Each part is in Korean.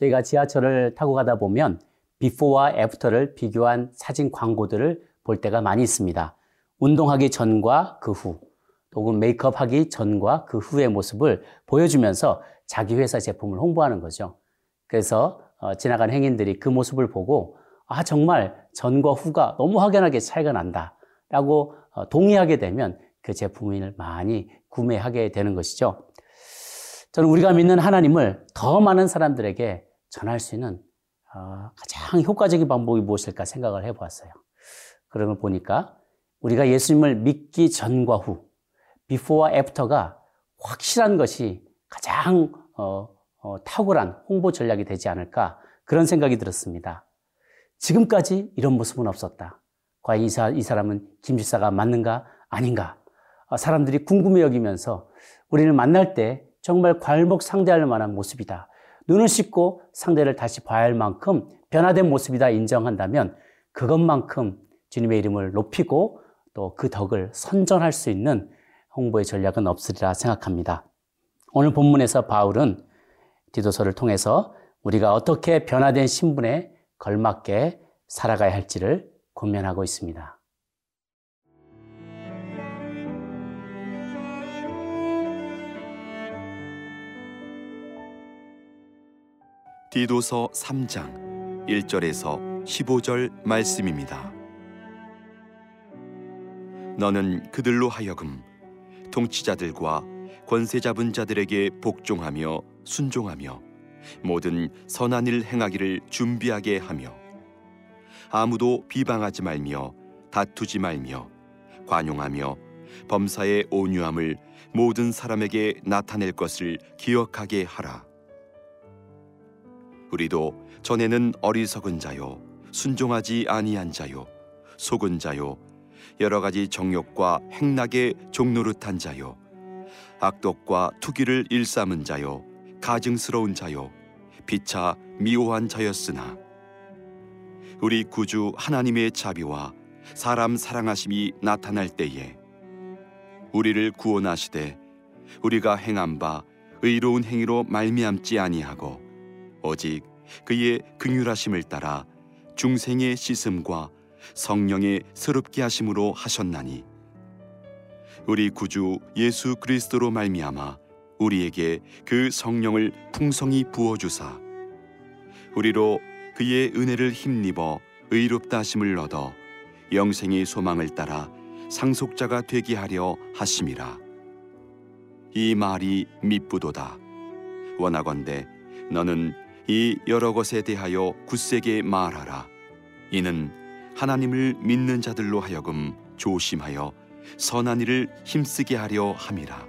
저희가 지하철을 타고 가다 보면 비포와 애프터를 비교한 사진 광고들을 볼 때가 많이 있습니다. 운동하기 전과 그 후, 혹은 메이크업 하기 전과 그 후의 모습을 보여주면서 자기 회사 제품을 홍보하는 거죠. 그래서 어, 지나간 행인들이 그 모습을 보고 아 정말 전과 후가 너무 확연하게 차이가 난다 라고 어, 동의하게 되면 그 제품을 많이 구매하게 되는 것이죠. 저는 우리가 믿는 하나님을 더 많은 사람들에게 전할 수 있는 어, 가장 효과적인 방법이 무엇일까 생각을 해보았어요. 걸 보니까 우리가 예수님을 믿기 전과 후, before와 after가 확실한 것이 가장 어, 어, 탁월한 홍보 전략이 되지 않을까 그런 생각이 들었습니다. 지금까지 이런 모습은 없었다. 과연 이, 사, 이 사람은 김지사가 맞는가 아닌가 어, 사람들이 궁금해 여기면서 우리를 만날 때 정말 괄목 상대할 만한 모습이다. 눈을 씻고 상대를 다시 봐야 할 만큼 변화된 모습이다 인정한다면 그것만큼 주님의 이름을 높이고 또 그 덕을 선전할 수 있는 홍보의 전략은 없으리라 생각합니다. 오늘 본문에서 바울은 디도서를 통해서 우리가 어떻게 변화된 신분에 걸맞게 살아가야 할지를 고민하고 있습니다. 디도서 3장 1절에서 15절 말씀입니다. 너는 그들로 하여금 통치자들과 권세 잡은 자들에게 복종하며 순종하며 모든 선한 일 행하기를 준비하게 하며 아무도 비방하지 말며 다투지 말며 관용하며 범사의 온유함을 모든 사람에게 나타낼 것을 기억하게 하라. 우리도 전에는 어리석은 자요 순종하지 아니한 자요 속은 자요 여러 가지 정욕과 행락에 종노릇한 자요 악독과 투기를 일삼은 자요 가증스러운 자요 비차 미워한 자였으나 우리 구주 하나님의 자비와 사람 사랑하심이 나타날 때에 우리를 구원하시되 우리가 행한 바 의로운 행위로 말미암지 아니하고 오직 그의 긍휼하심을 따라 중생의 씻음과 성령의 새롭게 하심으로 하셨나니 우리 구주 예수 그리스도로 말미암아 우리에게 그 성령을 풍성히 부어 주사 우리로 그의 은혜를 힘입어 의롭다 하심을 얻어 영생의 소망을 따라 상속자가 되게 하려 하심이라. 이 말이 미쁘도다. 원하건대 너는 이 여러 것에 대하여 굳세게 말하라. 이는 하나님을 믿는 자들로 하여금 조심하여 선한 일을 힘쓰게 하려 함이라.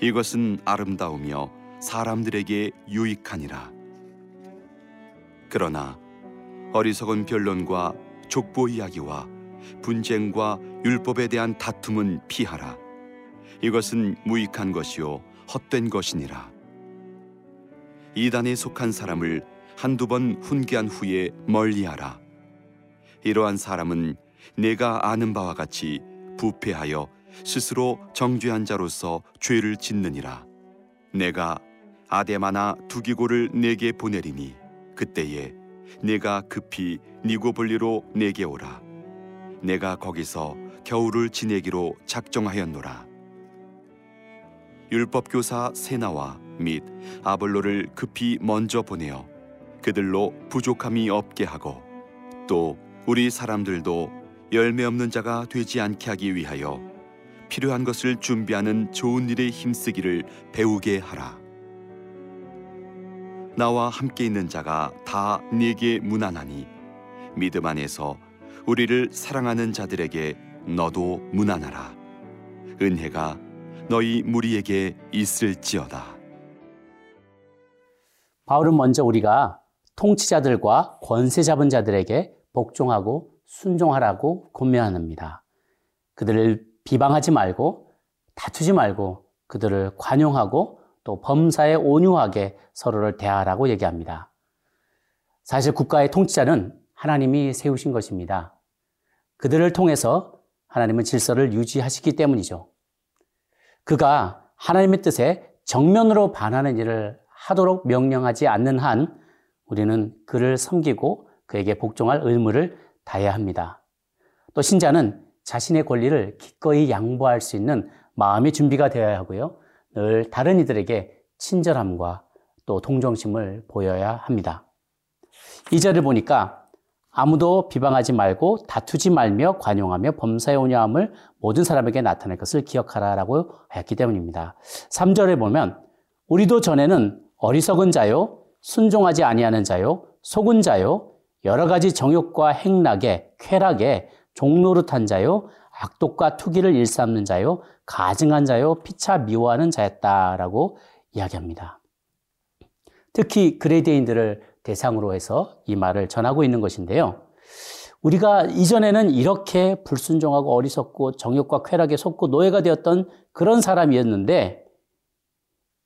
이것은 아름다우며 사람들에게 유익하니라. 그러나 어리석은 변론과 족보 이야기와 분쟁과 율법에 대한 다툼은 피하라. 이것은 무익한 것이요 헛된 것이니라. 이단에 속한 사람을 한두 번 훈계한 후에 멀리하라. 이러한 사람은 내가 아는 바와 같이 부패하여 스스로 정죄한 자로서 죄를 짓느니라. 내가 아데마나 두기고를 내게 보내리니 그때에 내가 급히 니고볼리로 내게 오라. 내가 거기서 겨울을 지내기로 작정하였노라. 율법교사 세나와 및 아볼로를 급히 먼저 보내어 그들로 부족함이 없게 하고 또 우리 사람들도 열매 없는 자가 되지 않게 하기 위하여 필요한 것을 준비하는 좋은 일에 힘쓰기를 배우게 하라. 나와 함께 있는 자가 다 네게 무난하니 믿음 안에서 우리를 사랑하는 자들에게 너도 무난하라. 은혜가 너희 무리에게 있을지어다. 바울은 먼저 우리가 통치자들과 권세 잡은 자들에게 복종하고 순종하라고 권면합니다. 그들을 비방하지 말고 다투지 말고 그들을 관용하고 또 범사에 온유하게 서로를 대하라고 얘기합니다. 사실 국가의 통치자는 하나님이 세우신 것입니다. 그들을 통해서 하나님은 질서를 유지하시기 때문이죠. 그가 하나님의 뜻에 정면으로 반하는 일을 하도록 명령하지 않는 한 우리는 그를 섬기고 그에게 복종할 의무를 다해야 합니다. 또 신자는 자신의 권리를 기꺼이 양보할 수 있는 마음의 준비가 되어야 하고요. 늘 다른 이들에게 친절함과 또 동정심을 보여야 합니다. 이 절을 보니까 아무도 비방하지 말고 다투지 말며 관용하며 범사에 오냐함을 모든 사람에게 나타낼 것을 기억하라라고 했기 때문입니다. 3절에 보면 우리도 전에는 어리석은 자요 순종하지 아니하는 자요 속은 자요 여러 가지 정욕과 행락에 쾌락에 종노릇한 자요 악독과 투기를 일삼는 자요 가증한 자요 피차 미워하는 자였다라고 이야기합니다. 특히 그레이데인들을 대상으로 해서 이 말을 전하고 있는 것인데요. 우리가 이전에는 이렇게 불순종하고 어리석고 정욕과 쾌락에 속고 노예가 되었던 그런 사람이었는데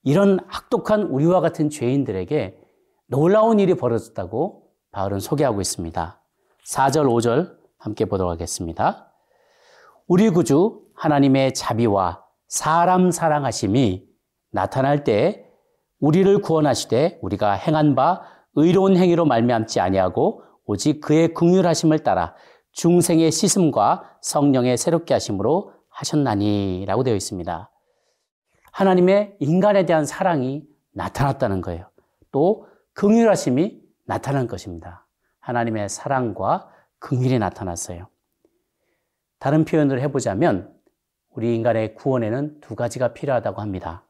이런 악독한 우리와 같은 죄인들에게 놀라운 일이 벌어졌다고 바울은 소개하고 있습니다. 4절, 5절 함께 보도록 하겠습니다. 우리 구주 하나님의 자비와 사람 사랑하심이 나타날 때 우리를 구원하시되 우리가 행한 바 의로운 행위로 말미암지 아니하고 오직 그의 긍휼하심을 따라 중생의 씻음과 성령의 새롭게 하심으로 하셨나니라고 되어 있습니다. 하나님의 인간에 대한 사랑이 나타났다는 거예요. 또 긍휼하심이 나타난 것입니다. 하나님의 사랑과 긍휼이 나타났어요. 다른 표현을 해보자면 우리 인간의 구원에는 두 가지가 필요하다고 합니다.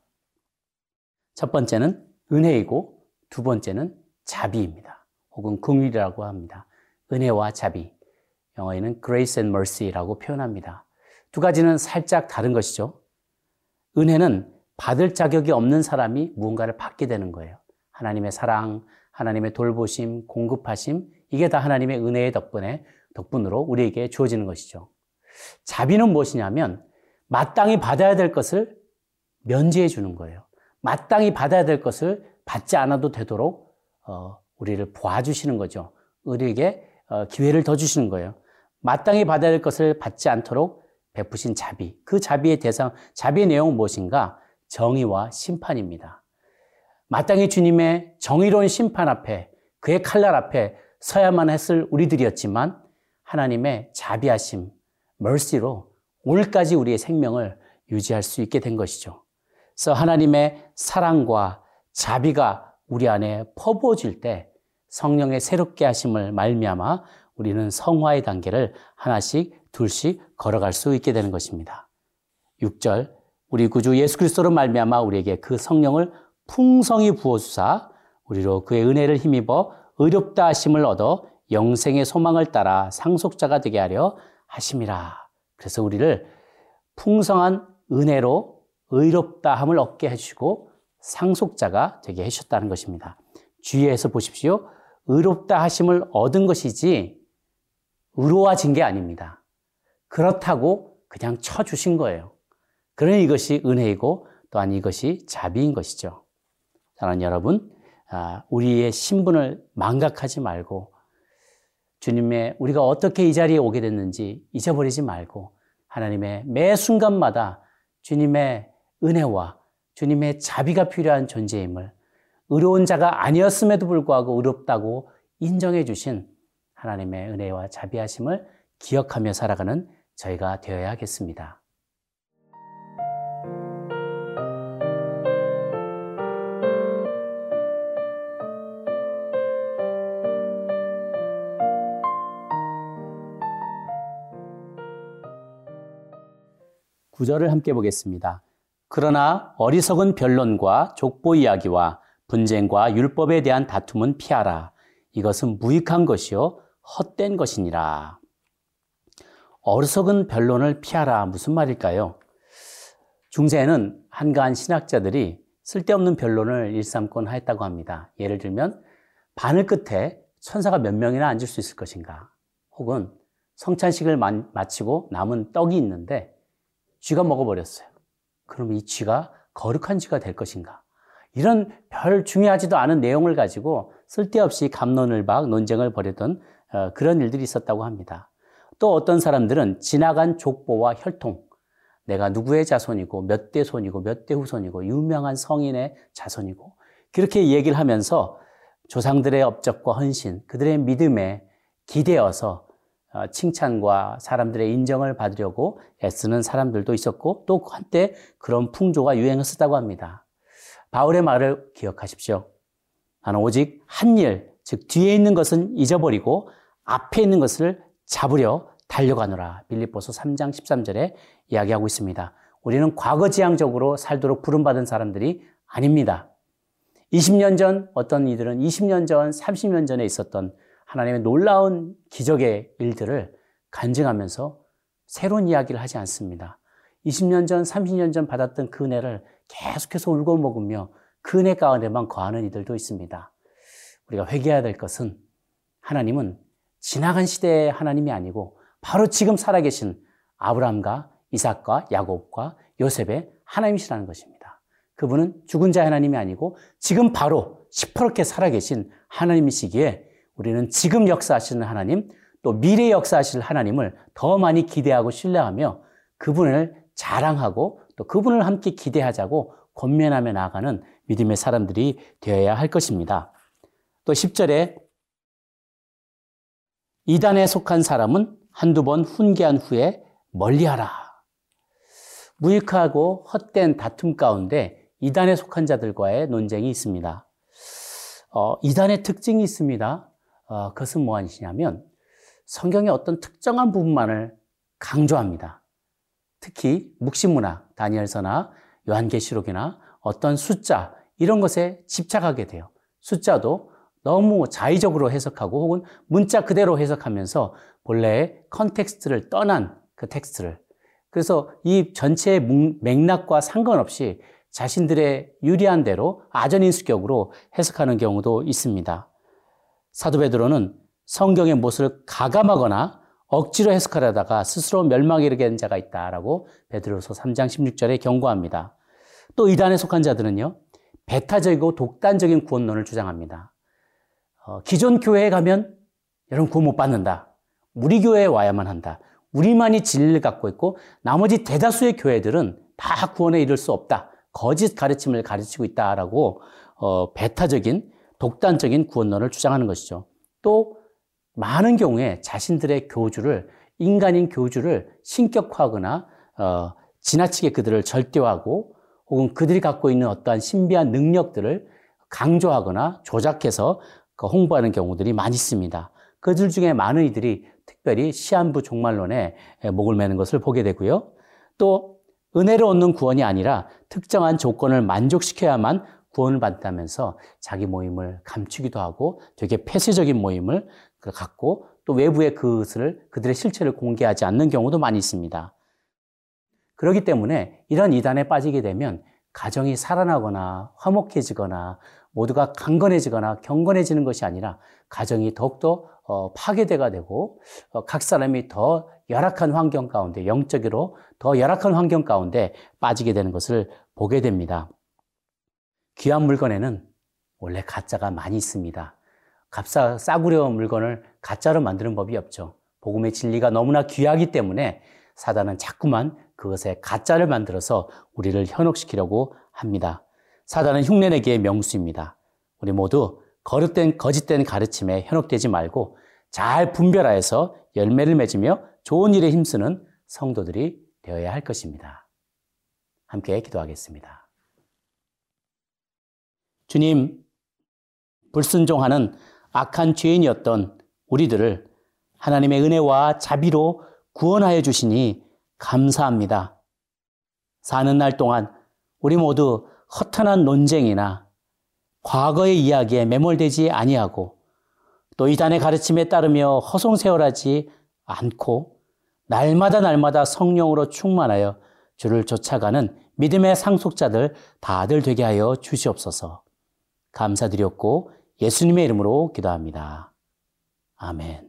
첫 번째는 은혜이고 두 번째는 자비입니다. 혹은 긍휼이라고 합니다. 은혜와 자비. 영어에는 grace and mercy라고 표현합니다. 두 가지는 살짝 다른 것이죠. 은혜는 받을 자격이 없는 사람이 무언가를 받게 되는 거예요. 하나님의 사랑, 하나님의 돌보심, 공급하심, 이게 다 하나님의 은혜의 덕분에, 덕분으로 우리에게 주어지는 것이죠. 자비는 무엇이냐면, 마땅히 받아야 될 것을 면제해 주는 거예요. 마땅히 받아야 될 것을 받지 않아도 되도록 어, 우리를 보아주시는 거죠. 우리에게 어, 기회를 더 주시는 거예요. 마땅히 받아야 될 것을 받지 않도록 베푸신 자비. 그 자비의 대상, 자비의 내용은 무엇인가? 정의와 심판입니다. 마땅히 주님의 정의로운 심판 앞에, 그의 칼날 앞에 서야만 했을 우리들이었지만 하나님의 자비하심, mercy로 오늘까지 우리의 생명을 유지할 수 있게 된 것이죠. 그래서 하나님의 사랑과 자비가 우리 안에 퍼부어질 때 성령의 새롭게 하심을 말미암아 우리는 성화의 단계를 하나씩 둘씩 걸어갈 수 있게 되는 것입니다. 6절 우리 구주 예수 그리스도로 말미암아 우리에게 그 성령을 풍성히 부어 주사 우리로 그의 은혜를 힘입어 의롭다 하심을 얻어 영생의 소망을 따라 상속자가 되게 하려 하심이라. 그래서 우리를 풍성한 은혜로 의롭다함을 얻게 해주시고 상속자가 되게 해주셨다는 것입니다. 주의해서 보십시오. 의롭다 하심을 얻은 것이지 의로워진 게 아닙니다. 그렇다고 그냥 쳐주신 거예요. 그러니 이것이 은혜이고 또한 이것이 자비인 것이죠. 사랑하는 여러분, 아, 우리의 신분을 망각하지 말고 주님의 우리가 어떻게 이 자리에 오게 됐는지 잊어버리지 말고 하나님의 매 순간마다 주님의 은혜와 주님의 자비가 필요한 존재임을 의로운 자가 아니었음에도 불구하고 의롭다고 인정해 주신 하나님의 은혜와 자비하심을 기억하며 살아가는 저희가 되어야 하겠습니다. 구절을 함께 보겠습니다. 그러나 어리석은 변론과 족보 이야기와 분쟁과 율법에 대한 다툼은 피하라. 이것은 무익한 것이요 헛된 것이니라. 어리석은 변론을 피하라 무슨 말일까요? 중세에는 한가한 신학자들이 쓸데없는 변론을 일삼곤 하였다고 합니다. 예를 들면 바늘 끝에 천사가 몇 명이나 앉을 수 있을 것인가? 혹은 성찬식을 마치고 남은 떡이 있는데 쥐가 먹어버렸어요. 그럼 이 쥐가 거룩한 쥐가 될 것인가? 이런 별 중요하지도 않은 내용을 가지고 쓸데없이 감론을 박 논쟁을 벌였던 어, 그런 일들이 있었다고 합니다. 또 어떤 사람들은 지나간 족보와 혈통, 내가 누구의 자손이고 몇 대 손이고 몇 대 후손이고 유명한 성인의 자손이고 그렇게 얘기를 하면서 조상들의 업적과 헌신, 그들의 믿음에 기대어서 어, 칭찬과 사람들의 인정을 받으려고 애쓰는 사람들도 있었고 또 한때 그런 풍조가 유행했었다고 합니다. 바울의 말을 기억하십시오. 나는 오직 한 일, 즉 뒤에 있는 것은 잊어버리고 앞에 있는 것을 잡으려 달려가노라. 빌립보서 3장 13절에 이야기하고 있습니다. 우리는 과거지향적으로 살도록 부름받은 사람들이 아닙니다. 20년 전 어떤 이들은 20년 전, 30년 전에 있었던 하나님의 놀라운 기적의 일들을 간증하면서 새로운 이야기를 하지 않습니다. 20년 전, 30년 전 받았던 그 은혜를 계속해서 울고 먹으며 그 은혜 가운데만 거하는 이들도 있습니다. 우리가 회개해야 될 것은 하나님은 지나간 시대의 하나님이 아니고 바로 지금 살아계신 아브라함과 이삭과 야곱과 요셉의 하나님이시라는 것입니다. 그분은 죽은 자의 하나님이 아니고 지금 바로 시퍼렇게 살아계신 하나님이시기에 우리는 지금 역사하시는 하나님 또 미래 역사하실 하나님을 더 많이 기대하고 신뢰하며 그분을 자랑하고 또 그분을 함께 기대하자고 권면하며 나아가는 믿음의 사람들이 되어야 할 것입니다. 또 10절에 이단에 속한 사람은 한두 번 훈계한 후에 멀리하라. 무익하고 헛된 다툼 가운데 이단에 속한 자들과의 논쟁이 있습니다. 어, 이단의 특징이 있습니다. 어, 그것은 무엇이냐면 성경의 어떤 특정한 부분만을 강조합니다. 특히 묵시문학, 다니엘서나 요한계시록이나 어떤 숫자 이런 것에 집착하게 돼요. 숫자도 너무 자의적으로 해석하고 혹은 문자 그대로 해석하면서 본래의 context를 떠난 그 텍스트를 그래서 이 전체의 맥락과 상관없이 자신들의 유리한 대로 아전인수격으로 해석하는 경우도 있습니다. 사도 베드로는 성경의 뜻을 가감하거나 억지로 해석하려다가 스스로 멸망에 이르게 된 자가 있다라고 베드로서 3장 16절에 경고합니다. 또 이단에 속한 자들은요. 배타적이고 독단적인 구원론을 주장합니다. 어, 기존 교회에 가면 여러분 구원 못 받는다. 우리 교회에 와야만 한다. 우리만이 진리를 갖고 있고 나머지 대다수의 교회들은 다 구원에 이를 수 없다. 거짓 가르침을 가르치고 있다라고 어, 배타적인 독단적인 구원론을 주장하는 것이죠. 또 많은 경우에 자신들의 교주를 인간인 교주를 신격화하거나 어, 지나치게 그들을 절대화하고 혹은 그들이 갖고 있는 어떠한 신비한 능력들을 강조하거나 조작해서 그 홍보하는 경우들이 많이 있습니다. 그들 중에 많은 이들이 특별히 시한부 종말론에 목을 매는 것을 보게 되고요. 또 은혜를 얻는 구원이 아니라 특정한 조건을 만족시켜야만 구원을 받다면서 자기 모임을 감추기도 하고 되게 폐쇄적인 모임을 갖고 또 외부에 그것을 그들의 실체를 공개하지 않는 경우도 많이 있습니다. 그렇기 때문에 이런 이단에 빠지게 되면 가정이 살아나거나 화목해지거나 모두가 강건해지거나 경건해지는 것이 아니라 가정이 더욱더 어, 파괴돼가 되고 어, 각 사람이 더 열악한 환경 가운데 영적으로 더 열악한 환경 가운데 빠지게 되는 것을 보게 됩니다. 귀한 물건에는 원래 가짜가 많이 있습니다. 값싸 싸구려 물건을 가짜로 만드는 법이 없죠. 복음의 진리가 너무나 귀하기 때문에 사단은 자꾸만 그것에 가짜를 만들어서 우리를 현혹시키려고 합니다. 사단은 흉내내기의 명수입니다. 우리 모두 거릇된 거짓된 가르침에 현혹되지 말고 잘 분별하여서 열매를 맺으며 좋은 일에 힘쓰는 성도들이 되어야 할 것입니다. 함께 기도하겠습니다. 주님, 불순종하는 악한 죄인이었던 우리들을 하나님의 은혜와 자비로 구원하여 주시니 감사합니다. 사는 날 동안 우리 모두 허탄한 논쟁이나 과거의 이야기에 매몰되지 아니하고 또 이단의 가르침에 따르며 허송세월하지 않고 날마다 날마다 성령으로 충만하여 주를 쫓아가는 믿음의 상속자들 다들 되게 하여 주시옵소서. 감사드렸고 예수님의 이름으로 기도합니다. 아멘.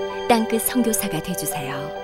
땅끝 선교사가 되주세요.